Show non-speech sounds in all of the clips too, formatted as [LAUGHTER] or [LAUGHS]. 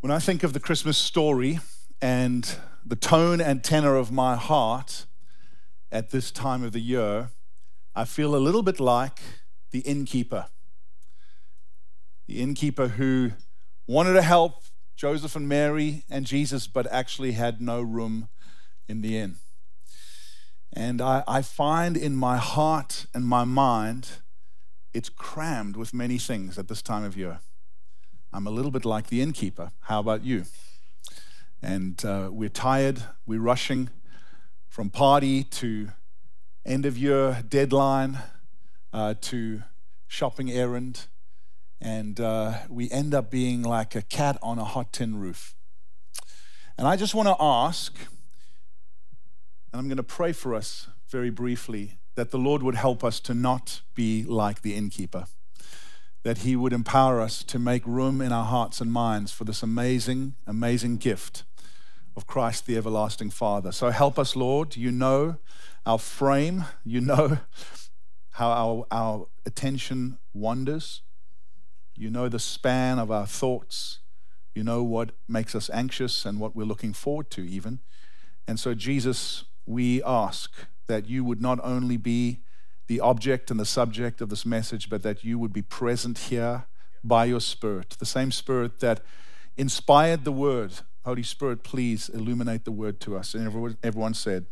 When I think of the Christmas story and the tone and tenor of my heart at this time of the year, I feel a little bit like the innkeeper. The innkeeper who wanted to help Joseph and Mary and Jesus, but actually had no room in the inn. And I, I find in my heart and my mind, it's crammed with many things at this time of year. I'm a little bit like the innkeeper. How about you? And uh, we're tired, we're rushing from party to end of year deadline uh, to shopping errand. And uh, we end up being like a cat on a hot tin roof. And I just want to ask, and I'm going to pray for us very briefly, that the Lord would help us to not be like the innkeeper that He would empower us to make room in our hearts and minds for this amazing, amazing gift of Christ the everlasting Father. So help us, Lord. You know our frame, you know how our, our attention wanders, you know the span of our thoughts, you know what makes us anxious and what we're looking forward to, even. And so, Jesus, we ask that you would not only be the object and the subject of this message, but that you would be present here by your Spirit, the same Spirit that inspired the Word. Holy Spirit, please illuminate the Word to us. And everyone, said,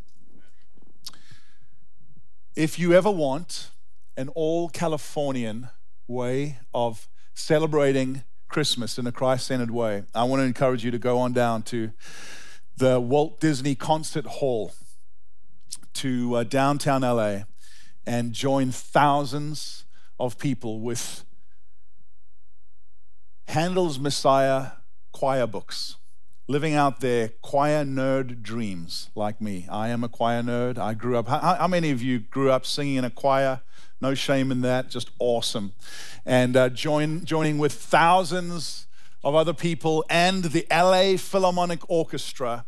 if you ever want an all Californian way of celebrating Christmas in a Christ centered way, I want to encourage you to go on down to the Walt Disney Concert Hall to uh, downtown LA and join thousands of people with Handel's Messiah choir books, living out their choir nerd dreams like me. I am a choir nerd. I grew up, how, how many of you grew up singing in a choir? No shame in that, just awesome. And uh, join, joining with thousands of other people and the LA Philharmonic Orchestra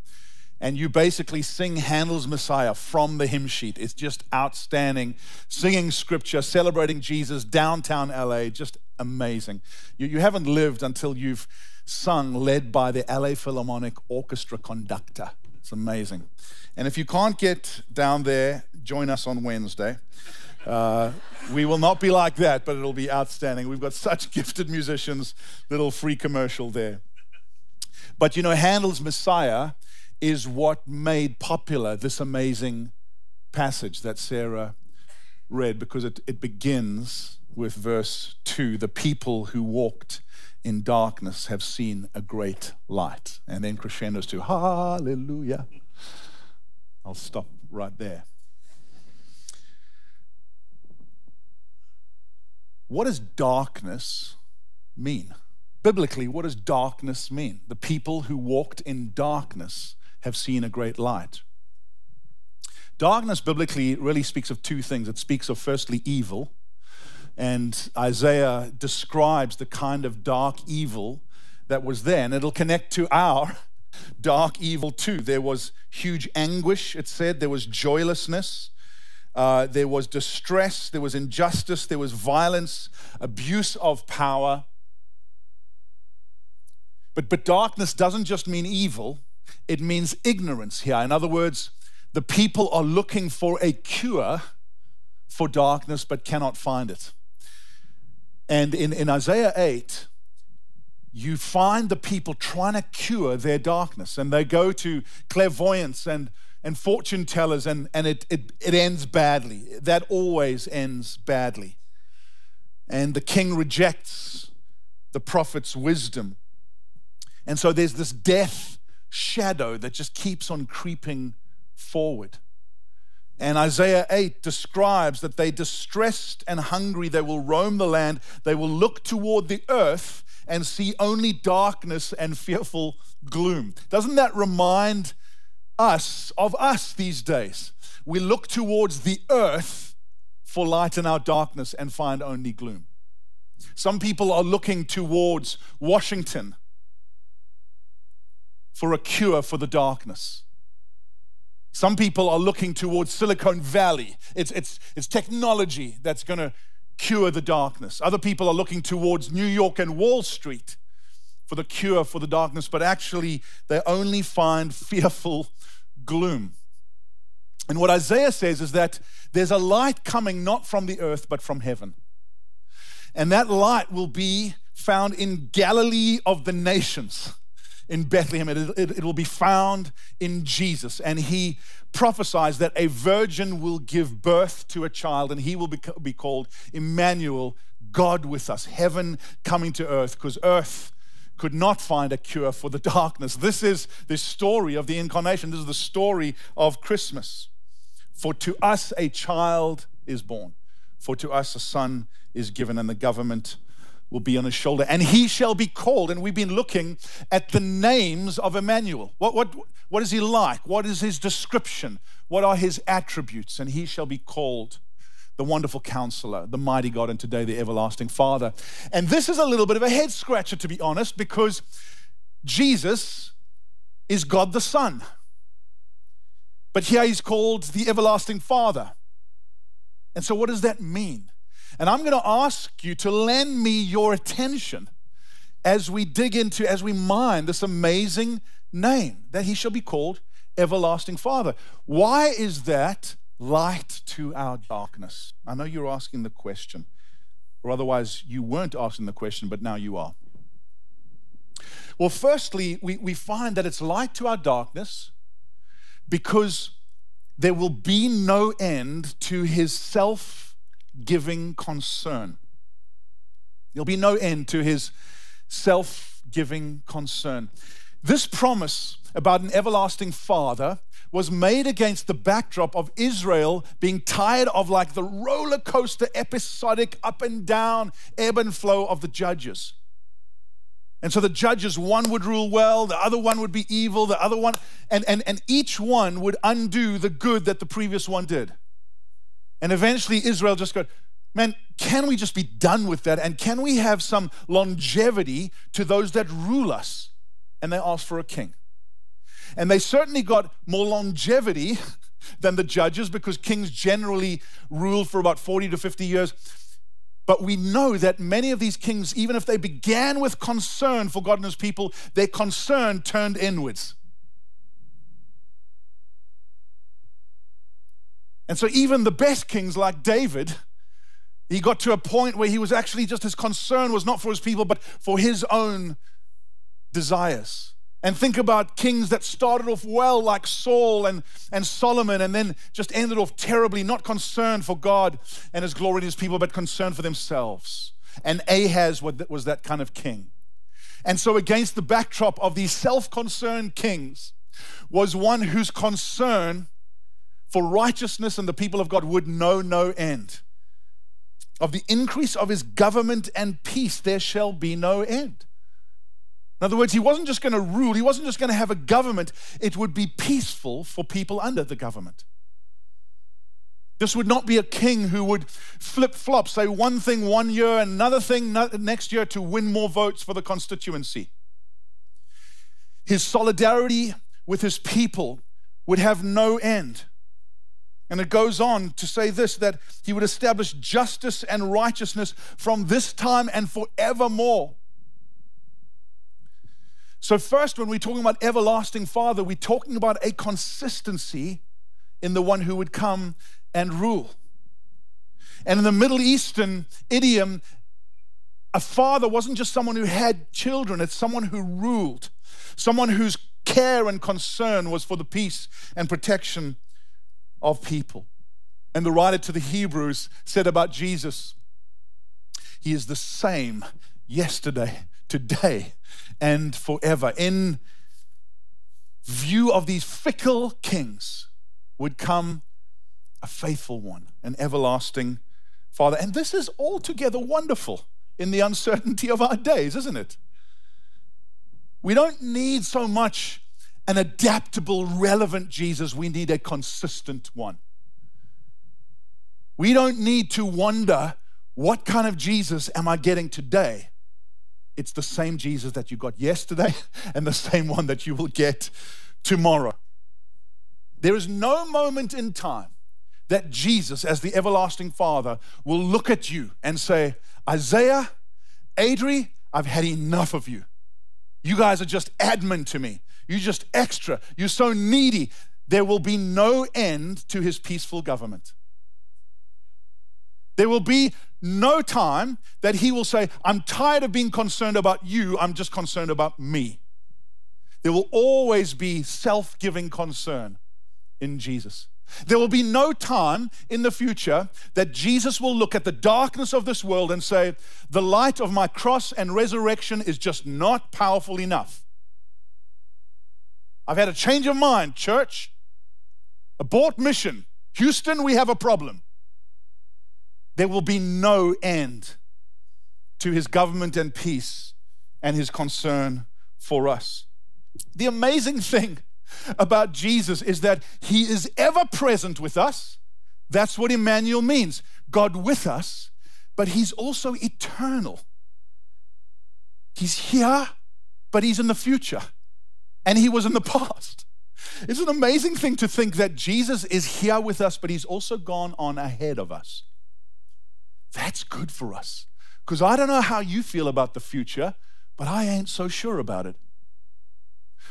and you basically sing Handel's Messiah from the hymn sheet. It's just outstanding. Singing scripture, celebrating Jesus, downtown LA, just amazing. You, you haven't lived until you've sung led by the LA Philharmonic Orchestra conductor. It's amazing. And if you can't get down there, join us on Wednesday. Uh, we will not be like that, but it'll be outstanding. We've got such [LAUGHS] gifted musicians, little free commercial there. But you know, Handel's Messiah is what made popular this amazing passage that Sarah read because it, it begins with verse 2 the people who walked in darkness have seen a great light. And then crescendos to hallelujah. I'll stop right there. What does darkness mean? Biblically, what does darkness mean? The people who walked in darkness have seen a great light. Darkness biblically really speaks of two things. It speaks of firstly evil, and Isaiah describes the kind of dark evil that was then. It'll connect to our [LAUGHS] dark evil too. There was huge anguish, it said, there was joylessness. Uh, there was distress, there was injustice, there was violence, abuse of power. But, but darkness doesn't just mean evil, it means ignorance here. In other words, the people are looking for a cure for darkness but cannot find it. And in, in Isaiah 8, you find the people trying to cure their darkness, and they go to clairvoyants and, and fortune tellers, and, and it, it, it ends badly. That always ends badly. And the king rejects the prophet's wisdom. And so there's this death shadow that just keeps on creeping forward. And Isaiah 8 describes that they distressed and hungry, they will roam the land, they will look toward the earth and see only darkness and fearful gloom. Doesn't that remind us of us these days? We look towards the earth for light in our darkness and find only gloom. Some people are looking towards Washington for a cure for the darkness. Some people are looking towards Silicon Valley. It's, it's, it's technology that's going to cure the darkness. Other people are looking towards New York and Wall Street for the cure for the darkness, but actually they only find fearful gloom. And what Isaiah says is that there's a light coming not from the earth, but from heaven. And that light will be found in Galilee of the nations, in Bethlehem. It, it, it will be found in Jesus. And he prophesies that a virgin will give birth to a child, and he will be, be called Emmanuel, God with us, heaven coming to earth, because earth could not find a cure for the [LAUGHS] darkness. This is the story of the incarnation. This is the story of Christmas. For to us a child is born, for to us a son is given, and the government will be on his shoulder, and he shall be called. And we've been looking at the names of Emmanuel. What, what, what is he like? What is his description? What are his attributes? And he shall be called the wonderful counselor, the mighty God, and today the everlasting Father. And this is a little bit of a head scratcher, to be honest, because Jesus is God the Son. But here he's called the everlasting Father. And so, what does that mean? And I'm going to ask you to lend me your attention as we dig into, as we mine this amazing name that he shall be called Everlasting Father. Why is that light to our darkness? I know you're asking the question, or otherwise you weren't asking the question, but now you are. Well, firstly, we, we find that it's light to our darkness because there will be no end to his self giving concern. There'll be no end to his self giving concern. This promise about an everlasting father was made against the backdrop of Israel being tired of like the roller coaster, episodic up and down ebb and flow of the judges. And so the judges, one would rule well, the other one would be evil, the other one, and, and, and each one would undo the good that the previous one did. And eventually Israel just go, man, can we just be done with that? And can we have some longevity to those that rule us? And they asked for a king. And they certainly got more longevity [LAUGHS] than the judges because kings generally ruled for about 40 to 50 years. But we know that many of these kings, even if they began with concern for God and his people, their concern turned inwards. And so, even the best kings like David, he got to a point where he was actually just his concern was not for his people, but for his own desires. And think about kings that started off well, like Saul and, and Solomon, and then just ended off terribly, not concerned for God and his glory and his people, but concerned for themselves. And Ahaz was that kind of king. And so, against the backdrop of these self concerned kings, was one whose concern for righteousness and the people of God would know no end. Of the increase of his government and peace, there shall be no end. In other words, he wasn't just going to rule, he wasn't just going to have a government, it would be peaceful for people under the government. This would not be a king who would flip flop, say one thing one year, and another thing next year to win more votes for the constituency. His solidarity with his people would have no end. And it goes on to say this that he would establish justice and righteousness from this time and forevermore. So, first, when we're talking about everlasting Father, we're talking about a consistency in the one who would come and rule. And in the Middle Eastern idiom, a father wasn't just someone who had children, it's someone who ruled, someone whose care and concern was for the peace and protection of people. And the writer to the Hebrews said about Jesus, He is the same yesterday, today, and forever. In view of these fickle kings would come a faithful one, an everlasting Father. And this is altogether wonderful in the uncertainty of our days, isn't it? We don't need so much an adaptable, relevant Jesus. We need a consistent one. We don't need to wonder what kind of Jesus am I getting today? It's the same Jesus that you got yesterday [LAUGHS] and the same one that you will get tomorrow. There is no moment in time that Jesus, as the everlasting Father, will look at you and say, Isaiah, Adri, I've had enough of you. You guys are just admin to me. You're just extra. You're so needy. There will be no end to his peaceful government. There will be no time that he will say, I'm tired of being concerned about you, I'm just concerned about me. There will always be self giving concern in Jesus. There will be no time in the future that Jesus will look at the darkness of this world and say, The light of my cross and resurrection is just not powerful enough. I've had a change of mind, church. Abort mission. Houston, we have a problem. There will be no end to his government and peace and his concern for us. The amazing thing about Jesus is that he is ever present with us. That's what Emmanuel means God with us, but he's also eternal. He's here, but he's in the future, and he was in the past. It's an amazing thing to think that Jesus is here with us, but he's also gone on ahead of us. That's good for us. Because I don't know how you feel about the future, but I ain't so sure about it.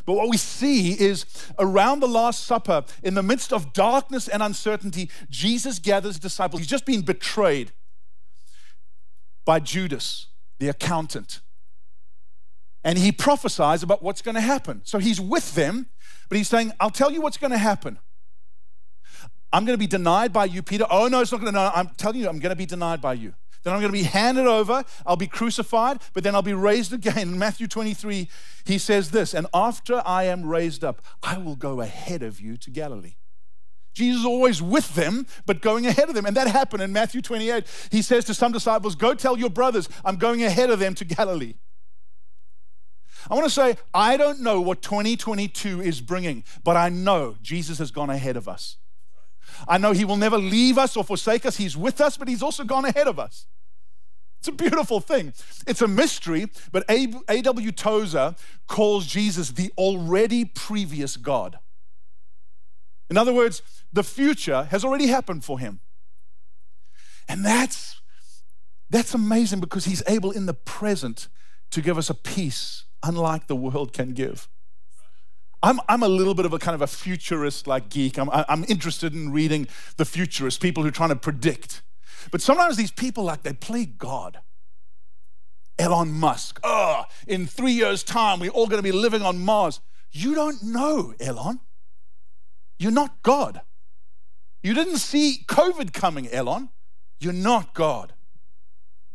But what we see is around the Last Supper, in the midst of darkness and uncertainty, Jesus gathers disciples. He's just been betrayed by Judas, the accountant. And he prophesies about what's going to happen. So he's with them, but he's saying, I'll tell you what's going to happen. I'm going to be denied by you, Peter. Oh, no, it's not going to. No, I'm telling you, I'm going to be denied by you. Then I'm going to be handed over. I'll be crucified, but then I'll be raised again. In Matthew 23, he says this And after I am raised up, I will go ahead of you to Galilee. Jesus is always with them, but going ahead of them. And that happened in Matthew 28. He says to some disciples, Go tell your brothers, I'm going ahead of them to Galilee. I want to say, I don't know what 2022 is bringing, but I know Jesus has gone ahead of us. I know He will never leave us or forsake us. He's with us, but He's also gone ahead of us. It's a beautiful thing. It's a mystery, but A.W. Tozer calls Jesus the already previous God. In other words, the future has already happened for him. And that's, that's amazing because he's able in the present to give us a peace unlike the world can give. I'm, I'm a little bit of a kind of a futurist like geek. I'm, I'm interested in reading the futurists, people who are trying to predict. But sometimes these people, like, they play God. Elon Musk, oh, in three years' time, we're all going to be living on Mars. You don't know, Elon. You're not God. You didn't see COVID coming, Elon. You're not God.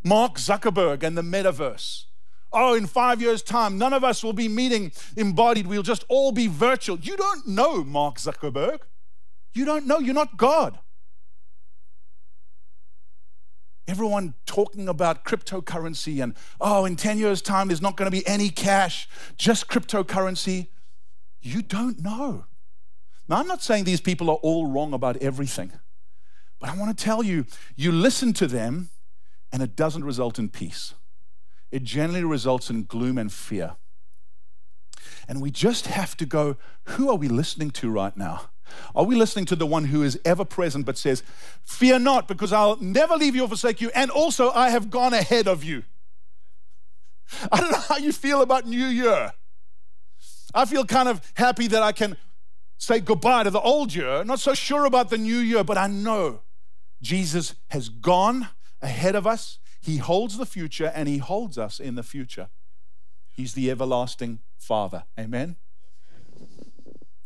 Mark Zuckerberg and the metaverse. Oh, in five years' time, none of us will be meeting embodied. We'll just all be virtual. You don't know, Mark Zuckerberg. You don't know. You're not God. Everyone talking about cryptocurrency and, oh, in 10 years' time, there's not going to be any cash, just cryptocurrency. You don't know. Now, I'm not saying these people are all wrong about everything, but I want to tell you, you listen to them and it doesn't result in peace. It generally results in gloom and fear. And we just have to go, who are we listening to right now? Are we listening to the one who is ever present but says, Fear not, because I'll never leave you or forsake you, and also I have gone ahead of you? I don't know how you feel about New Year. I feel kind of happy that I can say goodbye to the old year. Not so sure about the new year, but I know Jesus has gone ahead of us. He holds the future and He holds us in the future. He's the everlasting Father. Amen.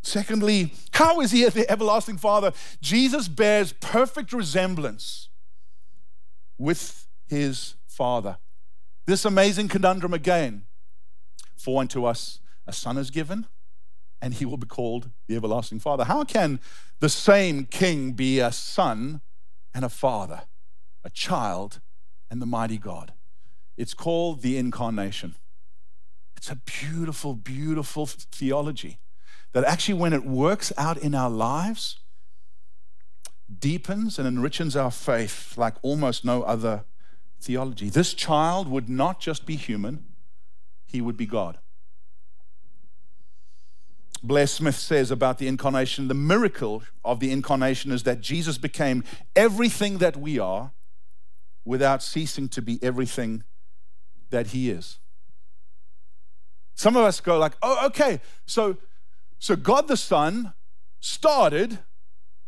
Secondly, how is he the everlasting Father? Jesus bears perfect resemblance with his Father. This amazing conundrum again. For unto us a son is given, and he will be called the everlasting Father. How can the same king be a son and a father, a child and the mighty God? It's called the incarnation. It's a beautiful, beautiful theology that actually, when it works out in our lives, deepens and enriches our faith like almost no other theology. This child would not just be human, he would be God. Blair Smith says about the incarnation the miracle of the incarnation is that Jesus became everything that we are without ceasing to be everything that he is. Some of us go like, oh, okay, so, so God the Son started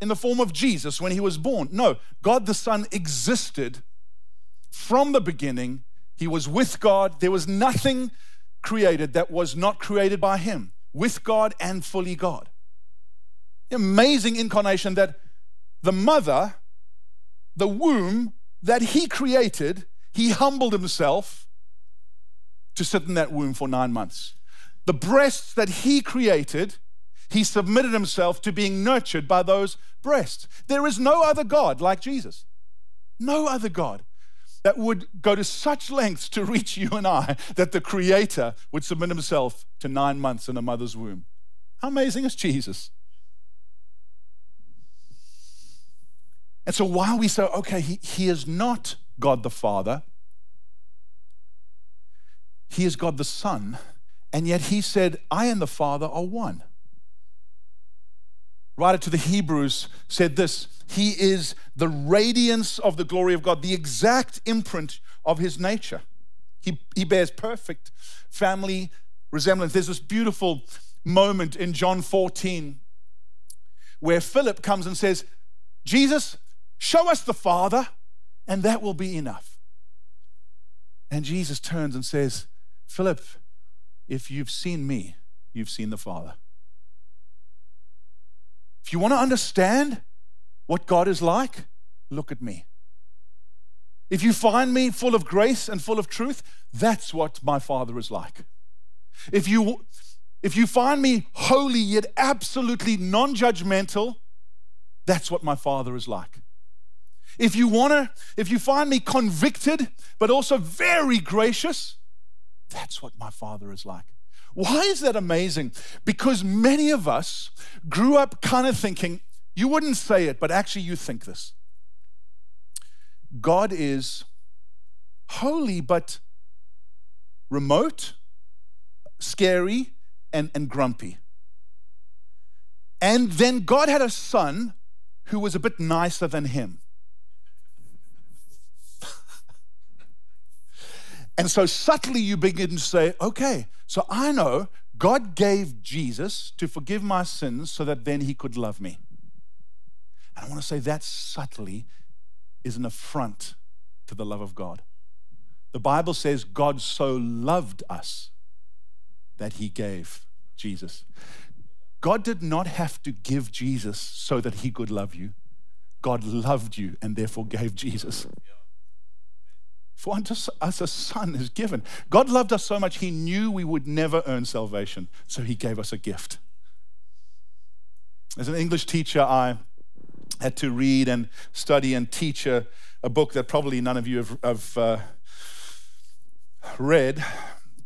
in the form of Jesus when he was born. No, God the Son existed from the beginning. He was with God. There was nothing created that was not created by him, with God and fully God. The Amazing incarnation that the mother, the womb that he created, he humbled himself to sit in that womb for nine months. The breasts that he created, he submitted himself to being nurtured by those breasts. There is no other God like Jesus. No other God that would go to such lengths to reach you and I that the Creator would submit himself to nine months in a mother's womb. How amazing is Jesus? And so while we say, okay, he, he is not God the Father, he is God the Son, and yet he said, I and the Father are one. Writer to the Hebrews said this He is the radiance of the glory of God, the exact imprint of his nature. He, he bears perfect family resemblance. There's this beautiful moment in John 14 where Philip comes and says, Jesus, show us the Father, and that will be enough. And Jesus turns and says, Philip, if you've seen me, you've seen the Father. If you want to understand what God is like, look at me. If you find me full of grace and full of truth, that's what my Father is like. If you if you find me holy yet absolutely non-judgmental, that's what my Father is like. If you want to if you find me convicted but also very gracious, that's what my Father is like. Why is that amazing? Because many of us grew up kind of thinking, you wouldn't say it, but actually you think this God is holy, but remote, scary, and, and grumpy. And then God had a son who was a bit nicer than him. And so subtly you begin to say, okay, so I know God gave Jesus to forgive my sins so that then he could love me. And I want to say that subtly is an affront to the love of God. The Bible says God so loved us that he gave Jesus. God did not have to give Jesus so that he could love you. God loved you and therefore gave Jesus. For unto us a son is given. God loved us so much, he knew we would never earn salvation, so he gave us a gift. As an English teacher, I had to read and study and teach a, a book that probably none of you have, have uh, read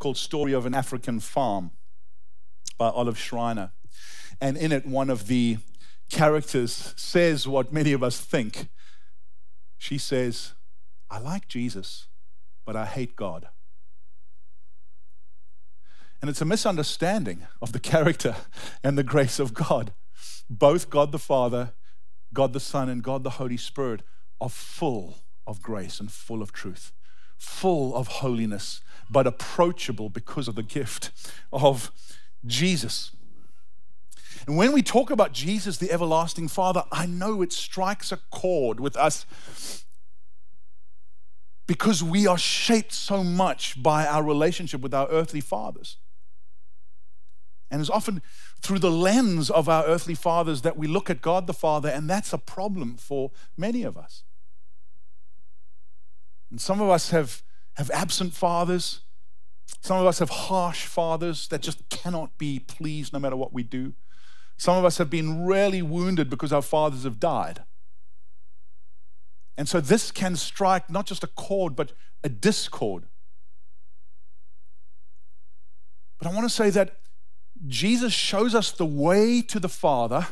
called Story of an African Farm by Olive Schreiner. And in it, one of the characters says what many of us think. She says, I like Jesus, but I hate God. And it's a misunderstanding of the [LAUGHS] character and the grace of God. Both God the Father, God the Son, and God the Holy Spirit are full of grace and full of truth, full of holiness, but approachable because of the gift of Jesus. And when we talk about Jesus, the everlasting Father, I know it strikes a chord with us because we are shaped so much by our relationship with our earthly fathers. And it's often through the lens of our earthly fathers that we look at God the Father, and that's a problem for many of us. And some of us have, have absent fathers. Some of us have harsh fathers that just cannot be pleased no matter what we do. Some of us have been really wounded because our fathers have died. And so this can strike not just a chord, but a discord. But I want to say that Jesus shows us the way to the Father.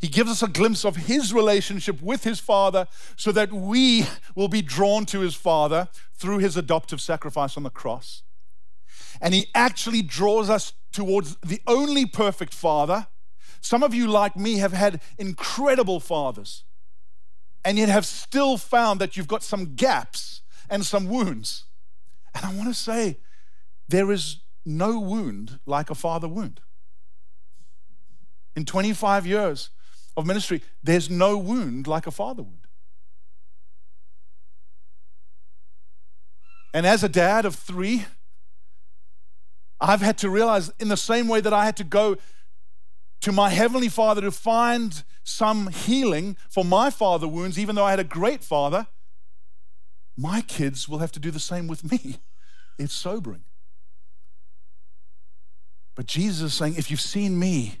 He gives us a glimpse of his relationship with his Father so that we will be drawn to his Father through his adoptive sacrifice on the cross. And he actually draws us towards the only perfect Father. Some of you, like me, have had incredible fathers and yet have still found that you've got some gaps and some wounds. And I want to say there is no wound like a father wound. In 25 years of ministry, there's no wound like a father wound. And as a dad of three, I've had to realize, in the same way that I had to go to my Heavenly Father to find some healing for my father wounds, even though I had a great father, my kids will have to do the same with me. [LAUGHS] It's sobering. But Jesus is saying, if you've seen me,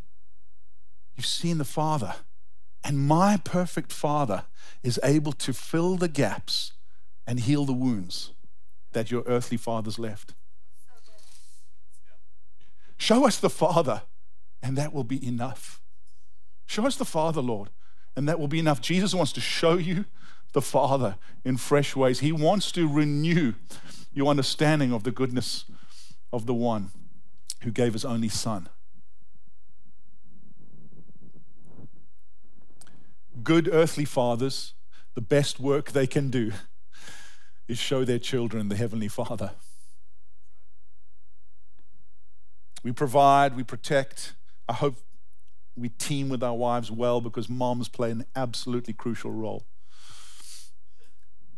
you've seen the Father. And my perfect Father is able to fill the gaps and heal the wounds that your earthly fathers left. Show us the Father, and that will be enough. Show us the Father, Lord, and that will be enough. Jesus wants to show you the Father in fresh ways. He wants to renew your understanding of the goodness of the one who gave his only Son. Good earthly fathers, the best work they can do is show their children the Heavenly Father. We provide, we protect. I hope we team with our wives well because moms play an absolutely crucial role.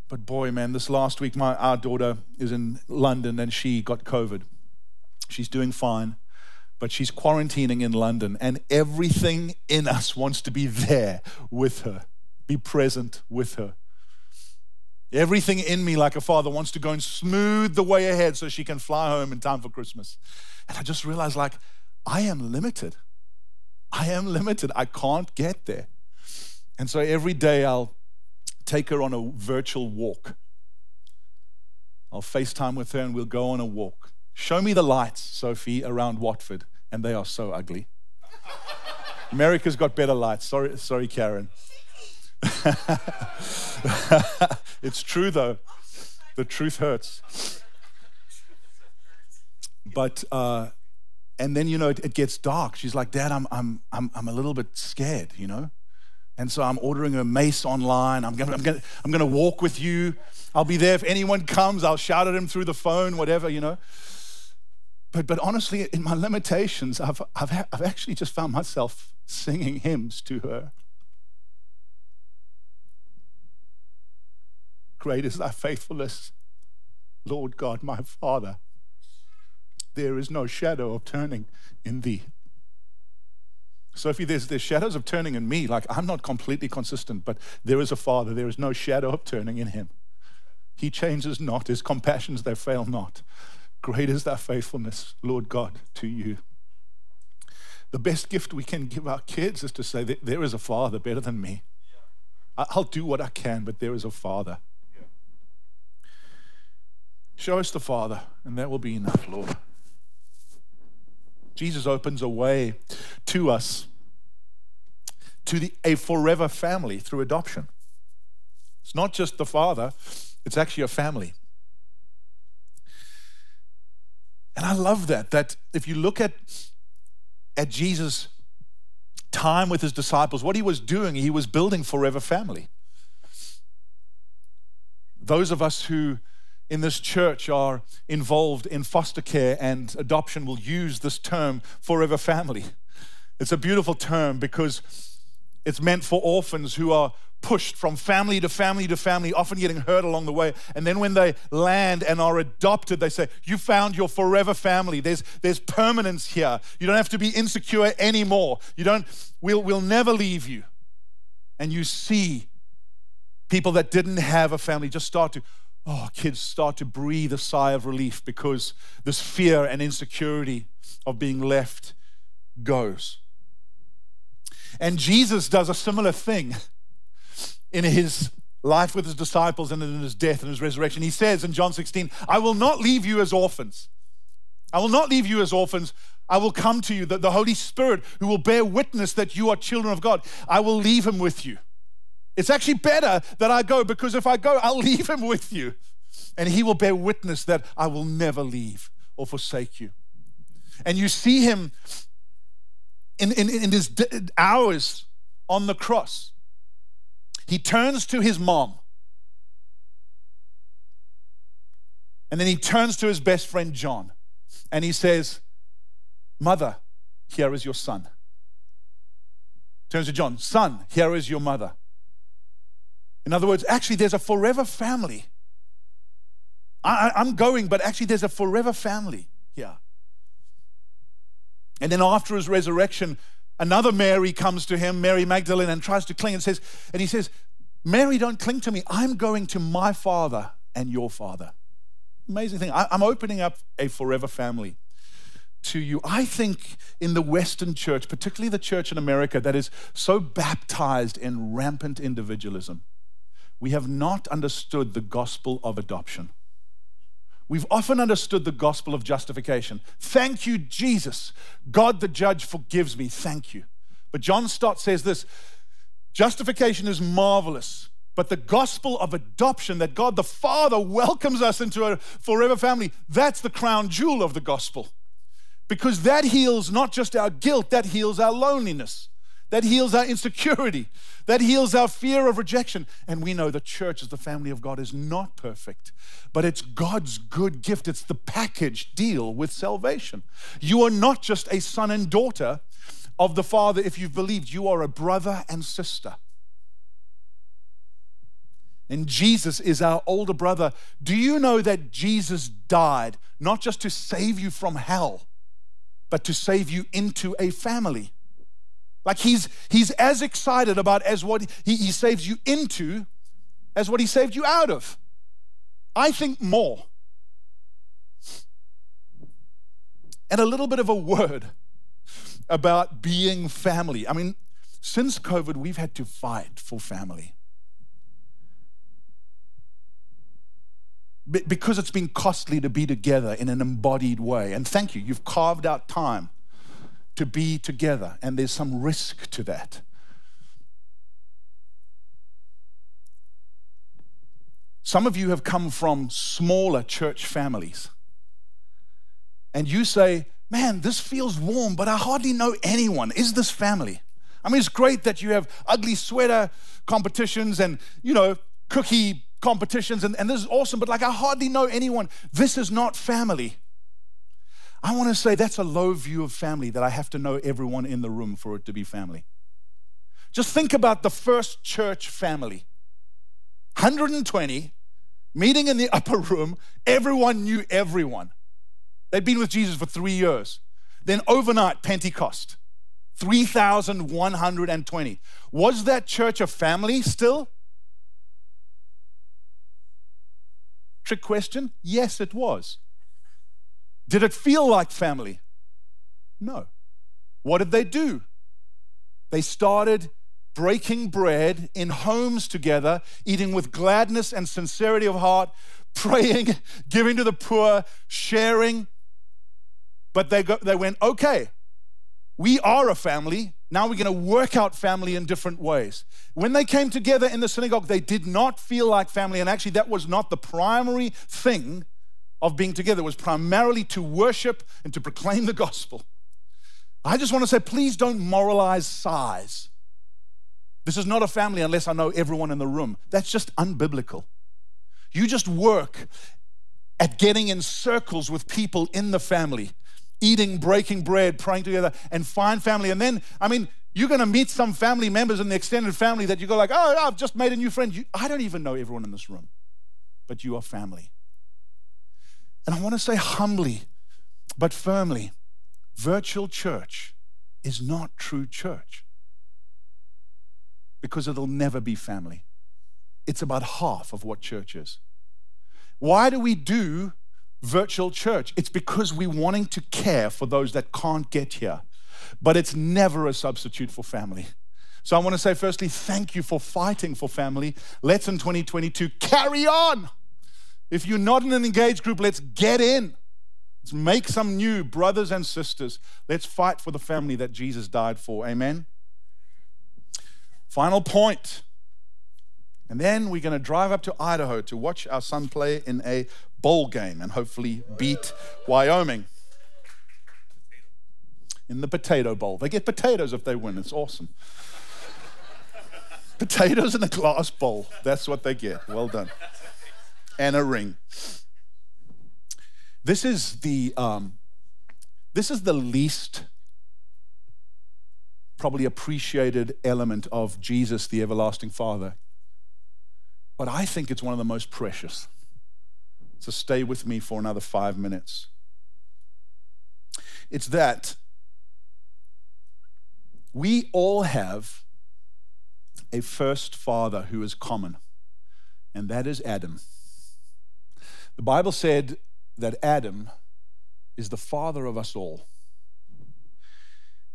But boy, man, this last week, my our daughter is in London and she got COVID. She's doing fine, but she's quarantining in London, and everything in us wants to be there with her, be present with her. Everything in me, like a father, wants to go and smooth the way ahead so she can fly home in time for Christmas. And I just realized, like, I am limited. I am limited. I can't get there. And so every day I'll take her on a virtual walk. I'll FaceTime with her and we'll go on a walk. Show me the lights, Sophie, around Watford. And they are so ugly. America's got better lights. Sorry, sorry, Karen. [LAUGHS] it's true though. The truth hurts. But uh, and then you know it, it, gets dark. She's like, Dad, I'm I'm I'm I'm a little bit scared, you know. And so I'm ordering a mace online. I'm gonna I'm gonna I'm gonna walk with you. I'll be there if anyone comes. I'll shout at him through the phone, whatever, you know. But but honestly, in my limitations, I've I've I've actually just found myself singing hymns to her. Great is thy faithfulness, Lord God, my Father. There is no shadow of turning in thee. Sophie, there's, there's shadows of turning in me. Like I'm not completely consistent, but there is a Father. There is no shadow of turning in him. He changes not. His compassions, they fail not. Great is thy faithfulness, Lord God, to you. The best gift we can give our kids is to say, There is a Father better than me. I'll do what I can, but there is a Father. Show us the Father, and that will be enough, Lord. Jesus opens a way to us, to the, a forever family through adoption. It's not just the Father, it's actually a family. And I love that, that if you look at, at Jesus' time with his disciples, what he was doing, he was building forever family. Those of us who in this church are involved in foster care and adoption will use this term forever family. It's a beautiful term because it's meant for orphans who are pushed from family to family to family, often getting hurt along the way. And then when they land and are adopted, they say, You found your forever family. There's, there's permanence here. You don't have to be insecure anymore. You don't, we'll, we'll never leave you. And you see people that didn't have a family just start to oh, kids start to breathe a sigh of relief because this fear and insecurity of being left goes. And Jesus does a similar thing in his life with his disciples and in his death and his resurrection. He says in John 16, I will not leave you as orphans. I will not leave you as orphans. I will come to you, that the Holy Spirit who will bear witness that you are children of God, I will leave him with you. It's actually better that I go because if I go, I'll [LAUGHS] leave him with you. And he will bear witness that I will never leave or forsake you. And you see him in, in, in his hours on the cross. He turns to his mom. And then he turns to his best friend, John. and he says, Mother, here is your son. Turns to John, Son, here is your mother. In other words, actually, there's a forever family. I, am going, but actually, there's a forever family here. And then after his resurrection, another Mary comes to him, Mary Magdalene, and tries to cling and says, and he says, Mary, don't cling to me. I'm going to my father and your father. Amazing thing. I, I'm opening up a forever family to you. I think in the Western church, particularly the church in America that is so baptized in rampant individualism, we have not understood the gospel of adoption. We've often understood the gospel of justification. Thank you, Jesus. God the judge forgives me. Thank you. But John Stott says this justification is marvelous. But the gospel of adoption, that God the Father welcomes us into a forever family, that's the crown jewel of the gospel. Because that heals not just our guilt, that heals our loneliness that heals our insecurity, that heals our fear of rejection. And we know the church as the family of God is not perfect, but it's God's good gift. It's the package deal with salvation. You are not just a son and daughter of the Father if you've believed, you are a brother and sister. And Jesus is our older brother. Do you know that Jesus died not just to save you from hell, but to save you into a family? Like he's he's as excited about as what he, he saves you into as what he saved you out of. I think more. And a little bit of a word about being family. I mean, since COVID, we've had to fight for family. Because it's been costly to be together in an embodied way. And thank you, you've carved out time to be together, and there's some risk to that. Some of you have come from smaller church families, and you say, Man, this feels warm, but I hardly know anyone. Is this family? I mean, it's great that you have ugly sweater competitions and, you know, cookie competitions, and, and this is awesome, but like I hardly know anyone. This is not family. I want to say that's a low view of family that I have to know everyone in the room for it to be family. Just think about the first church family 120 meeting in the upper room, everyone knew everyone. They'd been with Jesus for three years. Then overnight, Pentecost, 3,120. Was that church a family still? Trick question? Yes, it was. Did it feel like family? No. What did they do? They started breaking bread in homes together, eating with gladness and sincerity of heart, [LAUGHS] praying, giving to the poor, sharing. But they, go, they went, okay, we are a family. Now we're going to work out family in different ways. When they came together in the synagogue, they did not feel like family. And actually, that was not the primary thing of being together was primarily to worship and to proclaim the gospel. I just want to say, please don't moralize size. This is not a family unless I know everyone in the room. That's just unbiblical. You just work at getting in circles with people in the family, eating, breaking bread, praying together, and find family. And then, I mean, you're going to meet some family members in the extended family that you go like, oh, I've just made a new friend. You, I don't even know everyone in this room, but you are family. And I want to say humbly, but firmly virtual church is not true church because it'll never be family. It's about half of what church is. Why do we do virtual church? It's because we're wanting to care for those that can't get here, but it's never a substitute for family. So I want to say, firstly, thank you for fighting for family. Let's in 2022 carry on. If you're not in an engaged group, let's get in. Let's make some new brothers and sisters. Let's fight for the family that Jesus died for. Amen. Final point. And then we're going to drive up to Idaho to watch our son play in a bowl game and hopefully beat Wyoming in the potato bowl. They get potatoes if they win. It's awesome. [LAUGHS] potatoes in a glass bowl. That's what they get. Well done and a ring. This is the, um, This is the least probably appreciated element of Jesus, the everlasting Father. But I think it's one of the most precious. So stay with me for another five minutes. It's that we all have a first father who is common, and that is Adam. The Bible said that Adam is the father of us all.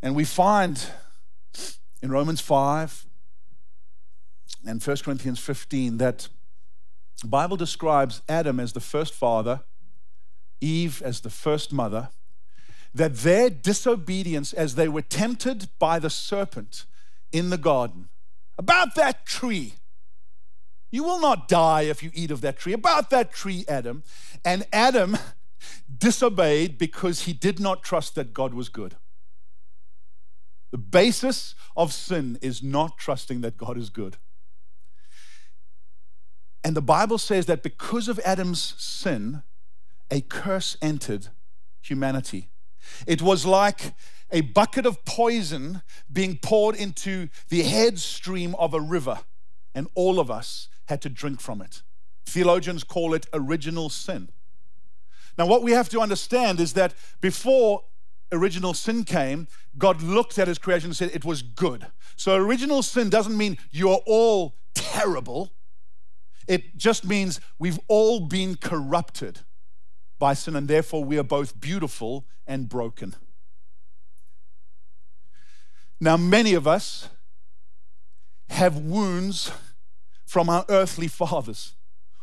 And we find in Romans 5 and 1 Corinthians 15 that the Bible describes Adam as the first father, Eve as the first mother, that their disobedience as they were tempted by the serpent in the garden about that tree. You will not die if you eat of that tree. About that tree, Adam. And Adam [LAUGHS] disobeyed because he did not trust that God was good. The basis of sin is not trusting that God is good. And the Bible says that because of Adam's sin, a curse entered humanity. It was like a bucket of poison being poured into the headstream of a river, and all of us had to drink from it. Theologians call it original sin. Now, what we have to understand is that before original sin came, God looked at his creation and said it was good. So, original sin doesn't mean you're all terrible, it just means we've all been corrupted by sin, and therefore we are both beautiful and broken. Now, many of us have wounds from our earthly fathers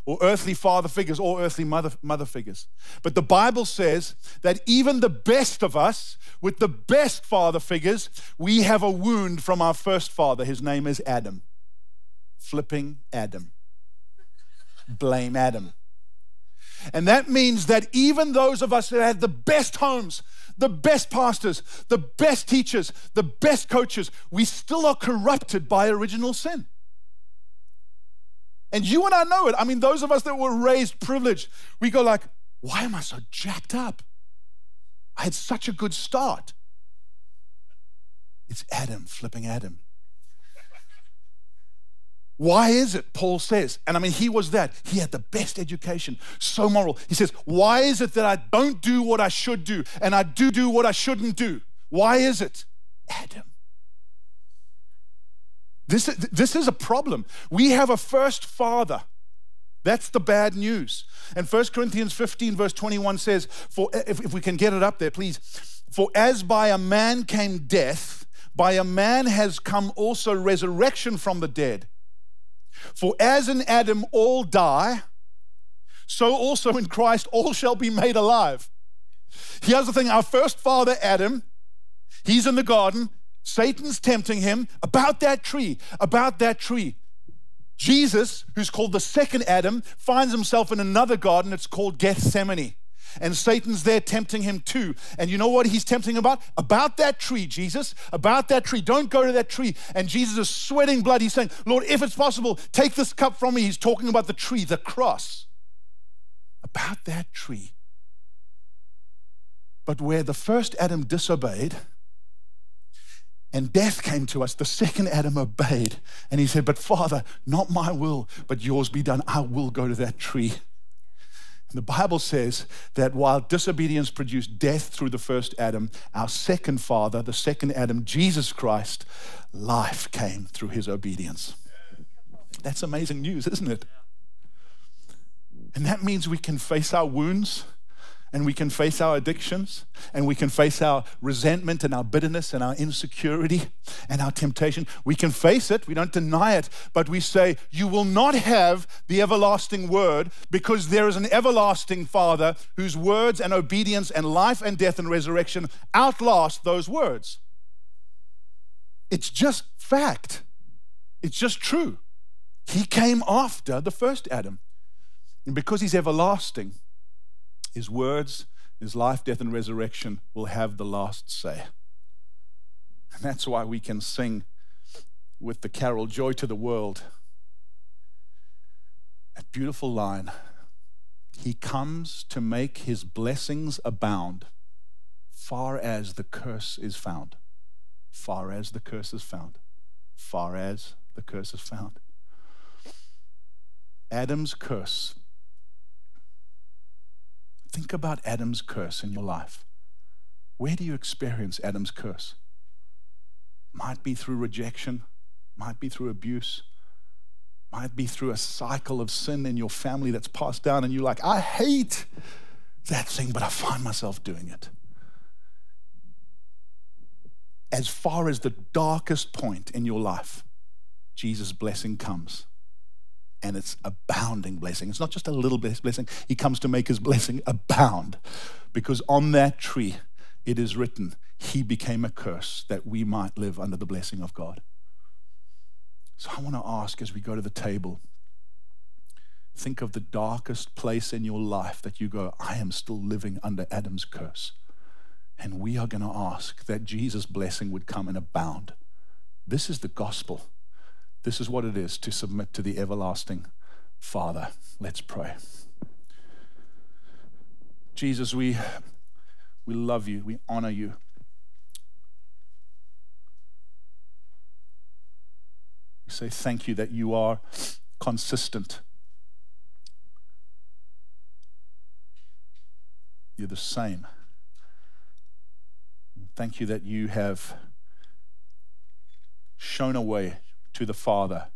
or earthly father figures or earthly mother, mother figures. But the Bible says that even the best of us, with the best father figures, we have a wound from our first father. His name is Adam. Flipping Adam. Blame Adam. And that means that even those of us that had the best homes, the best pastors, the best teachers, the best coaches, we still are corrupted by original sin. And you and I know it. I mean, those of us that were raised privileged, we go like, why am I so jacked up? I had such a good start. It's Adam flipping Adam. Why is it, Paul says, and I mean, he was that. He had the best education, so moral. He says, Why is it that I don't do what I should do and I do do what I shouldn't do? Why is it? Adam. This, this is a problem. We have a first father. That's the bad news. And 1 Corinthians 15, verse 21 says, For if, if we can get it up there, please. For as by a man came death, by a man has come also resurrection from the dead. For as in Adam all die, so also in Christ all shall be made alive. Here's the thing our first father, Adam, he's in the garden. Satan's tempting him about that tree, about that tree. Jesus, who's called the second Adam, finds himself in another garden. It's called Gethsemane. And Satan's there tempting him too. And you know what he's tempting about? About that tree, Jesus, about that tree. Don't go to that tree. And Jesus is sweating blood. He's saying, Lord, if it's possible, take this cup from me. He's talking about the tree, the cross. About that tree. But where the first Adam disobeyed, and death came to us. The second Adam obeyed. And he said, But Father, not my will, but yours be done. I will go to that tree. The Bible says that while disobedience produced death through the first Adam, our second father, the second Adam, Jesus Christ, life came through his obedience. That's amazing news, isn't it? And that means we can face our wounds and we can face our addictions and we can face our resentment and our bitterness and our insecurity and our temptation. We can face it, we don't deny it, but we say, You will not have the everlasting word because there is an everlasting Father whose words and obedience and life and death and resurrection outlast those words. It's just fact, it's just true. He came after the first Adam. And because he's everlasting, his words, his life, death, and resurrection will have the last say. And that's why we can sing with the carol Joy to the World. That beautiful line He comes to make his blessings abound far as the curse is found. Far as the curse is found. Far as the curse is found. Adam's curse. Think about Adam's curse in your life. Where do you experience Adam's curse? Might be through rejection, might be through abuse, might be through a cycle of sin in your family that's passed down, and you're like, I hate that thing, but I find myself doing it. As far as the darkest point in your life, Jesus' blessing comes. And it's abounding blessing. It's not just a little blessing. He comes to make his blessing abound. Because on that tree, it is written, He became a curse that we might live under the blessing of God. So I want to ask as we go to the table, think of the darkest place in your life that you go, I am still living under Adam's curse. And we are going to ask that Jesus' blessing would come and abound. This is the gospel. This is what it is to submit to the everlasting Father. Let's pray. Jesus, we, we love you, we honor you. We say thank you that you are consistent. You're the same. Thank you that you have shown a way to the Father.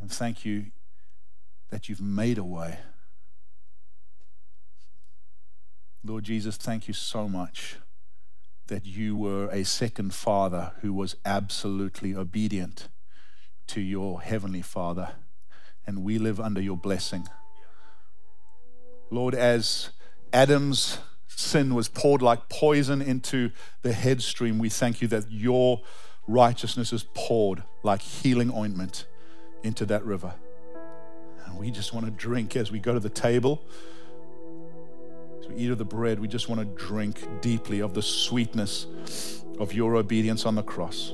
And thank you that you've made a way. Lord Jesus, thank you so much that you were a second father who was absolutely obedient to your heavenly Father, and we live under your blessing. Lord, as Adam's sin was poured like poison into the headstream, we thank you that your righteousness is poured like healing ointment into that river. And we just want to drink as we go to the table. As we eat of the bread, we just want to drink deeply of the sweetness of your obedience on the cross.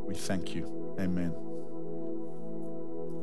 We thank you. Amen.